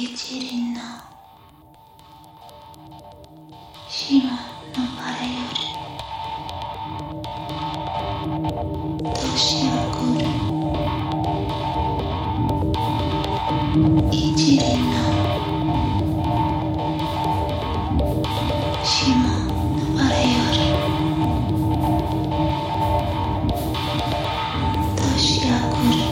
一輪の。島の前よる年の頃一輪の。島の前よる年が来る。